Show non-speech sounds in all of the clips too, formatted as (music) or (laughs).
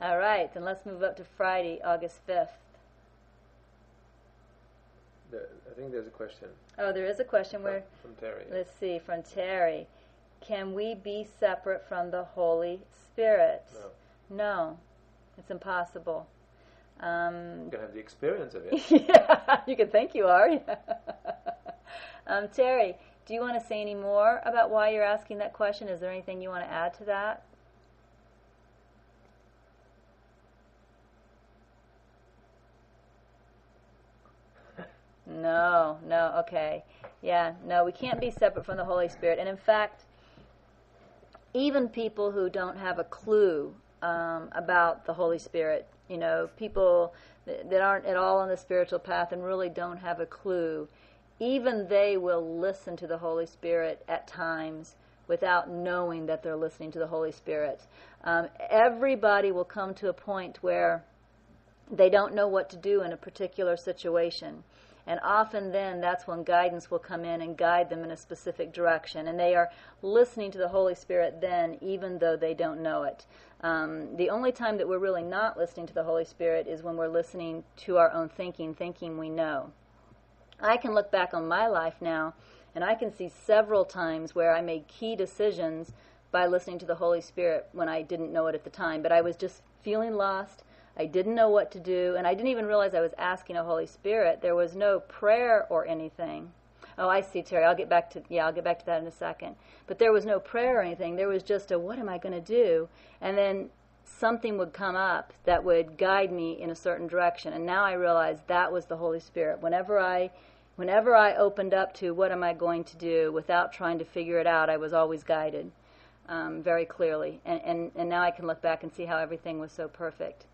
All right, then let's move up to Friday, August 5th. There, I think there's a question Oh, there is a question from, where, from Terry. let's see, from Terry. Can we be separate from the Holy Spirit? No. No, it's impossible. Um, You can have the experience of it. (laughs) yeah, you can think you are. (laughs) um, Terry, do you want to say any more about why you're asking that question? Is there anything you want to add to that? No, no, okay. Yeah, no, we can't be separate from the Holy Spirit. And in fact, even people who don't have a clue um, about the Holy Spirit, you know, people that, that aren't at all on the spiritual path and really don't have a clue, even they will listen to the Holy Spirit at times without knowing that they're listening to the Holy Spirit. Um, everybody will come to a point where they don't know what to do in a particular situation. And often then that's when guidance will come in and guide them in a specific direction. And they are listening to the Holy Spirit then, even though they don't know it. Um, the only time that we're really not listening to the Holy Spirit is when we're listening to our own thinking, thinking we know. I can look back on my life now and I can see several times where I made key decisions by listening to the Holy Spirit when I didn't know it at the time. But I was just feeling lost. I didn't know what to do, and I didn't even realize I was asking a Holy Spirit. There was no prayer or anything. Oh, I see, Terry. I'll get back to yeah, I'll get back to that in a second. But there was no prayer or anything. There was just a what am I going to do? And then something would come up that would guide me in a certain direction. And now I realize that was the Holy Spirit. Whenever I whenever I opened up to what am I going to do without trying to figure it out, I was always guided um, very clearly. And, and, and now I can look back and see how everything was so perfect.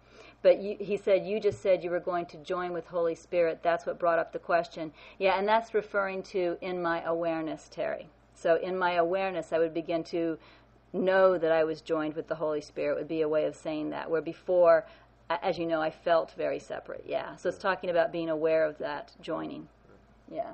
But you, he said, You just said you were going to join with Holy Spirit. That's what brought up the question. Yeah, and that's referring to in my awareness, Terry. So in my awareness, I would begin to know that I was joined with the Holy Spirit, would be a way of saying that. Where before, as you know, I felt very separate. Yeah. So it's talking about being aware of that joining. Yeah.